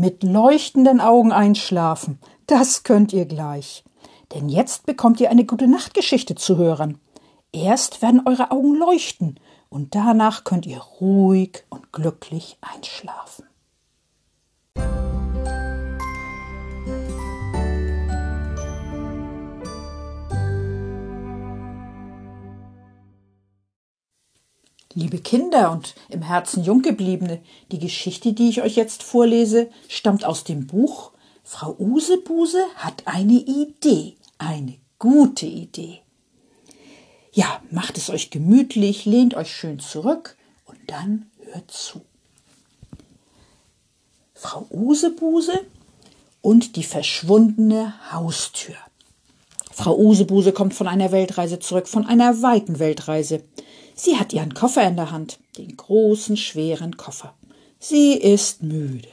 Mit leuchtenden Augen einschlafen, das könnt ihr gleich. Denn jetzt bekommt ihr eine gute Nachtgeschichte zu hören. Erst werden eure Augen leuchten und danach könnt ihr ruhig und glücklich einschlafen. Liebe Kinder und im Herzen Junggebliebene, die Geschichte, die ich euch jetzt vorlese, stammt aus dem Buch Frau Usebuse hat eine Idee, eine gute Idee. Ja, macht es euch gemütlich, lehnt euch schön zurück und dann hört zu. Frau Usebuse und die verschwundene Haustür. Frau Usebuse kommt von einer Weltreise zurück, von einer weiten Weltreise. Sie hat ihren Koffer in der Hand, den großen, schweren Koffer. Sie ist müde.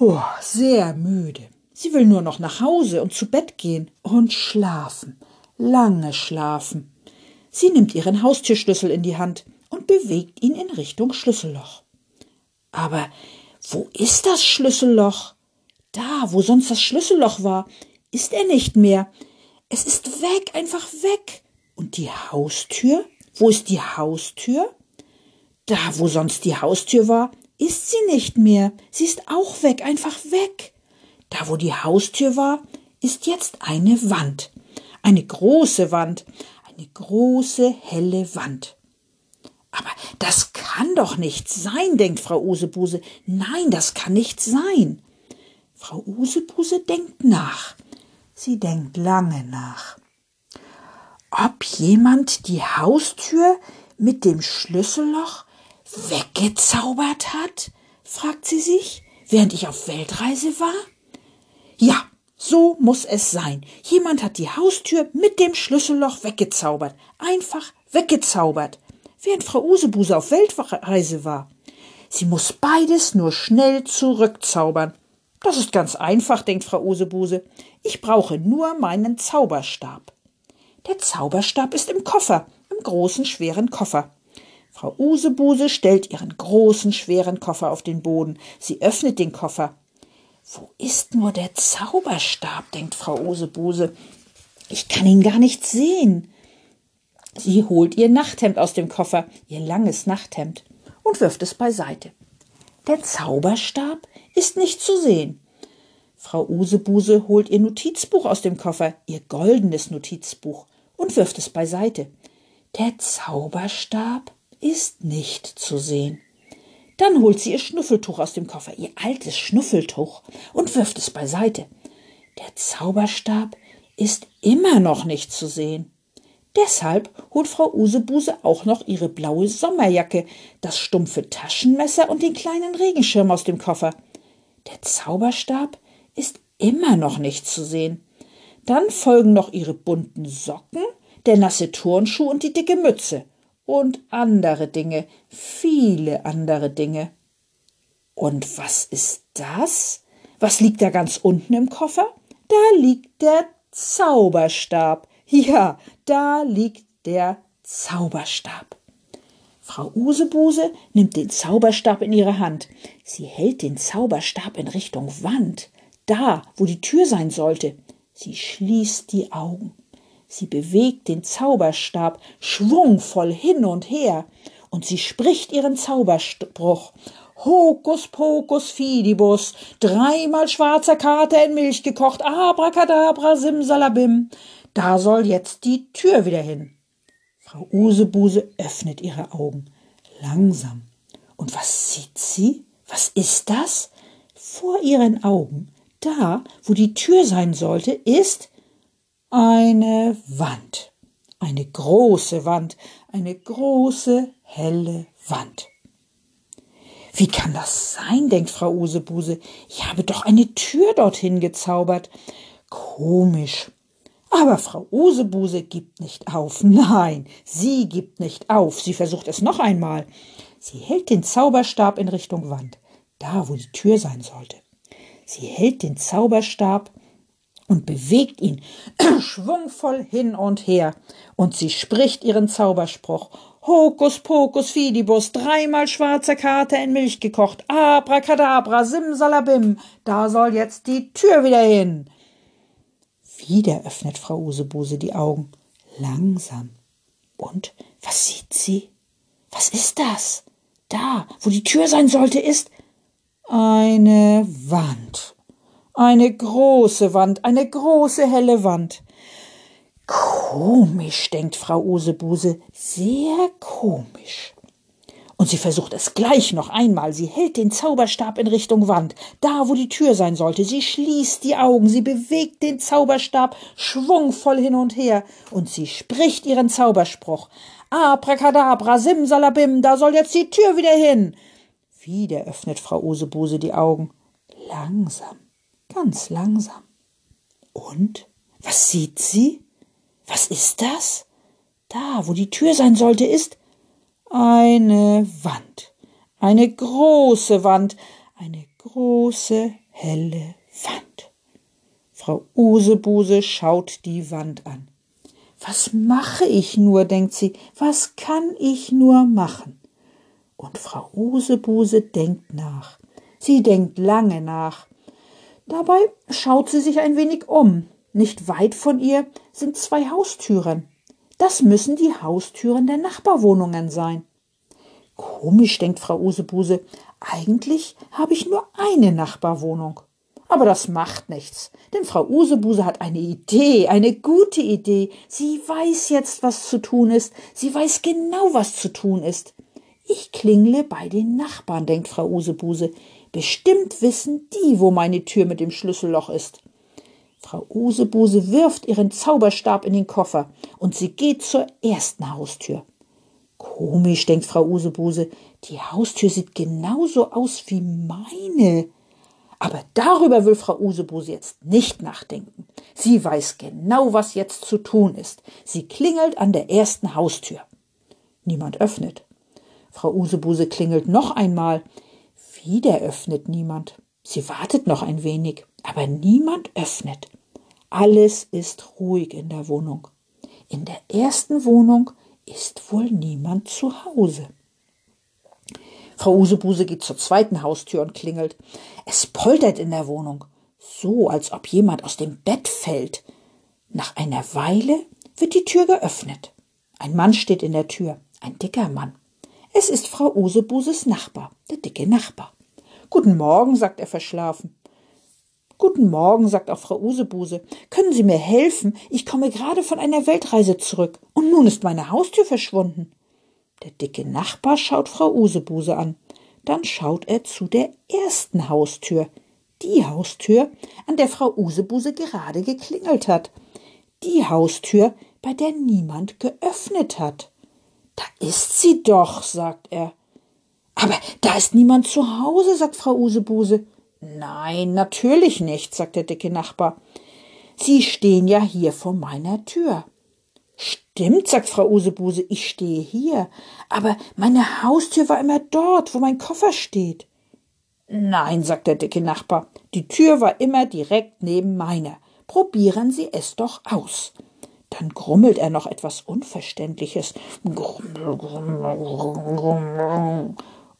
Oh, sehr müde. Sie will nur noch nach Hause und zu Bett gehen und schlafen, lange schlafen. Sie nimmt ihren Haustürschlüssel in die Hand und bewegt ihn in Richtung Schlüsselloch. Aber wo ist das Schlüsselloch? Da, wo sonst das Schlüsselloch war, ist er nicht mehr. Es ist weg, einfach weg. Und die Haustür? Wo ist die Haustür? Da, wo sonst die Haustür war, ist sie nicht mehr. Sie ist auch weg, einfach weg. Da, wo die Haustür war, ist jetzt eine Wand. Eine große Wand. Eine große, helle Wand. Aber das kann doch nicht sein, denkt Frau Usebuse. Nein, das kann nicht sein. Frau Usebuse denkt nach. Sie denkt lange nach ob jemand die Haustür mit dem Schlüsselloch weggezaubert hat? fragt sie sich, während ich auf Weltreise war. Ja, so muss es sein. Jemand hat die Haustür mit dem Schlüsselloch weggezaubert. Einfach weggezaubert. Während Frau Usebuse auf Weltreise war. Sie muss beides nur schnell zurückzaubern. Das ist ganz einfach, denkt Frau Usebuse. Ich brauche nur meinen Zauberstab. Der Zauberstab ist im Koffer, im großen, schweren Koffer. Frau Usebuse stellt ihren großen, schweren Koffer auf den Boden. Sie öffnet den Koffer. Wo ist nur der Zauberstab? denkt Frau Usebuse. Ich kann ihn gar nicht sehen. Sie holt ihr Nachthemd aus dem Koffer, ihr langes Nachthemd, und wirft es beiseite. Der Zauberstab ist nicht zu sehen. Frau Usebuse holt ihr Notizbuch aus dem Koffer, ihr goldenes Notizbuch und wirft es beiseite. Der Zauberstab ist nicht zu sehen. Dann holt sie ihr Schnuffeltuch aus dem Koffer, ihr altes Schnuffeltuch, und wirft es beiseite. Der Zauberstab ist immer noch nicht zu sehen. Deshalb holt Frau Usebuse auch noch ihre blaue Sommerjacke, das stumpfe Taschenmesser und den kleinen Regenschirm aus dem Koffer. Der Zauberstab ist immer noch nicht zu sehen. Dann folgen noch ihre bunten Socken, der nasse Turnschuh und die dicke Mütze und andere Dinge, viele andere Dinge. Und was ist das? Was liegt da ganz unten im Koffer? Da liegt der Zauberstab. Ja, da liegt der Zauberstab. Frau Usebuse nimmt den Zauberstab in ihre Hand. Sie hält den Zauberstab in Richtung Wand, da, wo die Tür sein sollte. Sie schließt die Augen. Sie bewegt den Zauberstab schwungvoll hin und her, und sie spricht ihren Zauberspruch. Hokus pokus fidibus, dreimal schwarzer Kater in Milch gekocht, abracadabra simsalabim. Da soll jetzt die Tür wieder hin. Frau Usebuse öffnet ihre Augen. Langsam. Und was sieht sie? Was ist das? Vor ihren Augen da, wo die Tür sein sollte, ist eine Wand. Eine große Wand, eine große, helle Wand. Wie kann das sein, denkt Frau Usebuse. Ich habe doch eine Tür dorthin gezaubert. Komisch. Aber Frau Usebuse gibt nicht auf. Nein, sie gibt nicht auf. Sie versucht es noch einmal. Sie hält den Zauberstab in Richtung Wand, da wo die Tür sein sollte. Sie hält den Zauberstab und bewegt ihn schwungvoll hin und her, und sie spricht ihren Zauberspruch Hokus pokus fidibus, dreimal schwarzer Kater in Milch gekocht, abracadabra, simsalabim, da soll jetzt die Tür wieder hin. Wieder öffnet Frau Usebuse die Augen, langsam. Und was sieht sie? Was ist das? Da, wo die Tür sein sollte, ist eine Wand. Eine große Wand, eine große helle Wand. Komisch, denkt Frau Usebuse, sehr komisch. Und sie versucht es gleich noch einmal. Sie hält den Zauberstab in Richtung Wand, da wo die Tür sein sollte. Sie schließt die Augen, sie bewegt den Zauberstab schwungvoll hin und her und sie spricht ihren Zauberspruch. Abracadabra, simsalabim, da soll jetzt die Tür wieder hin. Wieder öffnet Frau Usebuse die Augen. Langsam, ganz langsam. Und? Was sieht sie? Was ist das? Da, wo die Tür sein sollte, ist eine Wand. Eine große Wand. Eine große, helle Wand. Frau Usebuse schaut die Wand an. Was mache ich nur, denkt sie, was kann ich nur machen? Und Frau Usebuse denkt nach. Sie denkt lange nach. Dabei schaut sie sich ein wenig um. Nicht weit von ihr sind zwei Haustüren. Das müssen die Haustüren der Nachbarwohnungen sein. Komisch, denkt Frau Usebuse, eigentlich habe ich nur eine Nachbarwohnung. Aber das macht nichts, denn Frau Usebuse hat eine Idee, eine gute Idee. Sie weiß jetzt, was zu tun ist. Sie weiß genau, was zu tun ist. Ich klingle bei den Nachbarn, denkt Frau Usebuse. Bestimmt wissen die, wo meine Tür mit dem Schlüsselloch ist. Frau Usebuse wirft ihren Zauberstab in den Koffer und sie geht zur ersten Haustür. Komisch, denkt Frau Usebuse, die Haustür sieht genauso aus wie meine. Aber darüber will Frau Usebuse jetzt nicht nachdenken. Sie weiß genau, was jetzt zu tun ist. Sie klingelt an der ersten Haustür. Niemand öffnet. Frau Usebuse klingelt noch einmal. Wieder öffnet niemand. Sie wartet noch ein wenig, aber niemand öffnet. Alles ist ruhig in der Wohnung. In der ersten Wohnung ist wohl niemand zu Hause. Frau Usebuse geht zur zweiten Haustür und klingelt. Es poltert in der Wohnung, so als ob jemand aus dem Bett fällt. Nach einer Weile wird die Tür geöffnet. Ein Mann steht in der Tür, ein dicker Mann. Es ist Frau Usebuses Nachbar, der dicke Nachbar. Guten Morgen, sagt er verschlafen. Guten Morgen, sagt auch Frau Usebuse. Können Sie mir helfen? Ich komme gerade von einer Weltreise zurück und nun ist meine Haustür verschwunden. Der dicke Nachbar schaut Frau Usebuse an. Dann schaut er zu der ersten Haustür. Die Haustür, an der Frau Usebuse gerade geklingelt hat. Die Haustür, bei der niemand geöffnet hat. Da ist sie doch, sagt er. Aber da ist niemand zu Hause, sagt Frau Usebuse. Nein, natürlich nicht, sagt der dicke Nachbar. Sie stehen ja hier vor meiner Tür. Stimmt, sagt Frau Usebuse, ich stehe hier. Aber meine Haustür war immer dort, wo mein Koffer steht. Nein, sagt der dicke Nachbar, die Tür war immer direkt neben meiner. Probieren Sie es doch aus. Dann grummelt er noch etwas Unverständliches.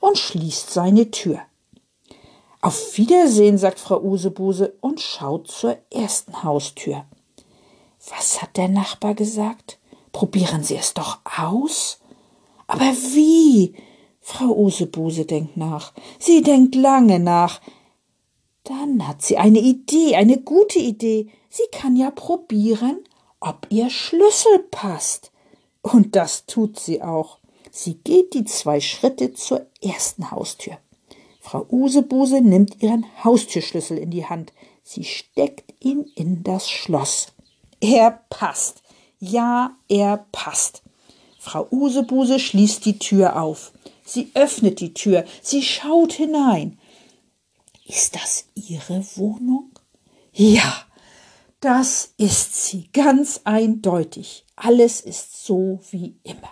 Und schließt seine Tür. Auf Wiedersehen, sagt Frau Usebuse und schaut zur ersten Haustür. Was hat der Nachbar gesagt? Probieren Sie es doch aus. Aber wie? Frau Usebuse denkt nach. Sie denkt lange nach. Dann hat sie eine Idee, eine gute Idee. Sie kann ja probieren, ob ihr Schlüssel passt. Und das tut sie auch. Sie geht die zwei Schritte zur ersten Haustür. Frau Usebuse nimmt ihren Haustürschlüssel in die Hand. Sie steckt ihn in das Schloss. Er passt. Ja, er passt. Frau Usebuse schließt die Tür auf. Sie öffnet die Tür. Sie schaut hinein. Ist das Ihre Wohnung? Ja, das ist sie, ganz eindeutig. Alles ist so wie immer.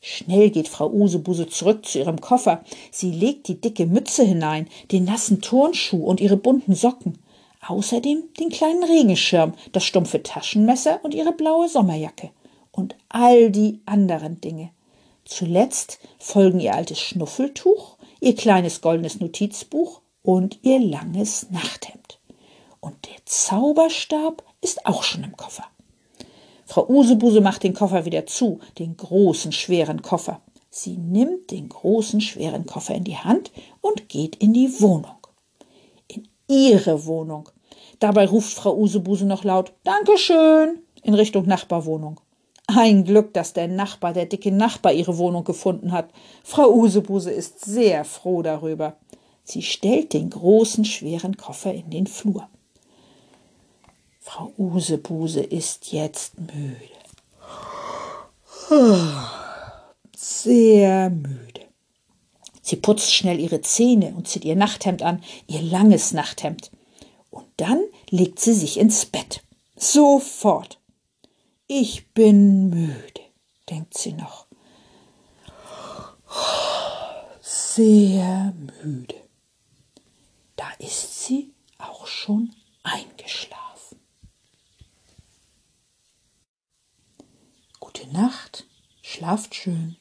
Schnell geht Frau Usebuse zurück zu ihrem Koffer. Sie legt die dicke Mütze hinein, den nassen Turnschuh und ihre bunten Socken. Außerdem den kleinen Regenschirm, das stumpfe Taschenmesser und ihre blaue Sommerjacke. Und all die anderen Dinge. Zuletzt folgen ihr altes Schnuffeltuch, ihr kleines goldenes Notizbuch und ihr langes Nachthemd. Und der Zauberstab ist auch schon im Koffer. Frau Usebuse macht den Koffer wieder zu, den großen, schweren Koffer. Sie nimmt den großen, schweren Koffer in die Hand und geht in die Wohnung. In ihre Wohnung. Dabei ruft Frau Usebuse noch laut Dankeschön in Richtung Nachbarwohnung. Ein Glück, dass der Nachbar, der dicke Nachbar, ihre Wohnung gefunden hat. Frau Usebuse ist sehr froh darüber. Sie stellt den großen, schweren Koffer in den Flur. Frau Usebuse ist jetzt müde. Sehr müde. Sie putzt schnell ihre Zähne und zieht ihr Nachthemd an, ihr langes Nachthemd. Und dann legt sie sich ins Bett. Sofort. Ich bin müde, denkt sie noch. Sehr müde. Da ist sie auch schon eingeschlafen. Gute Nacht, schlaft schön.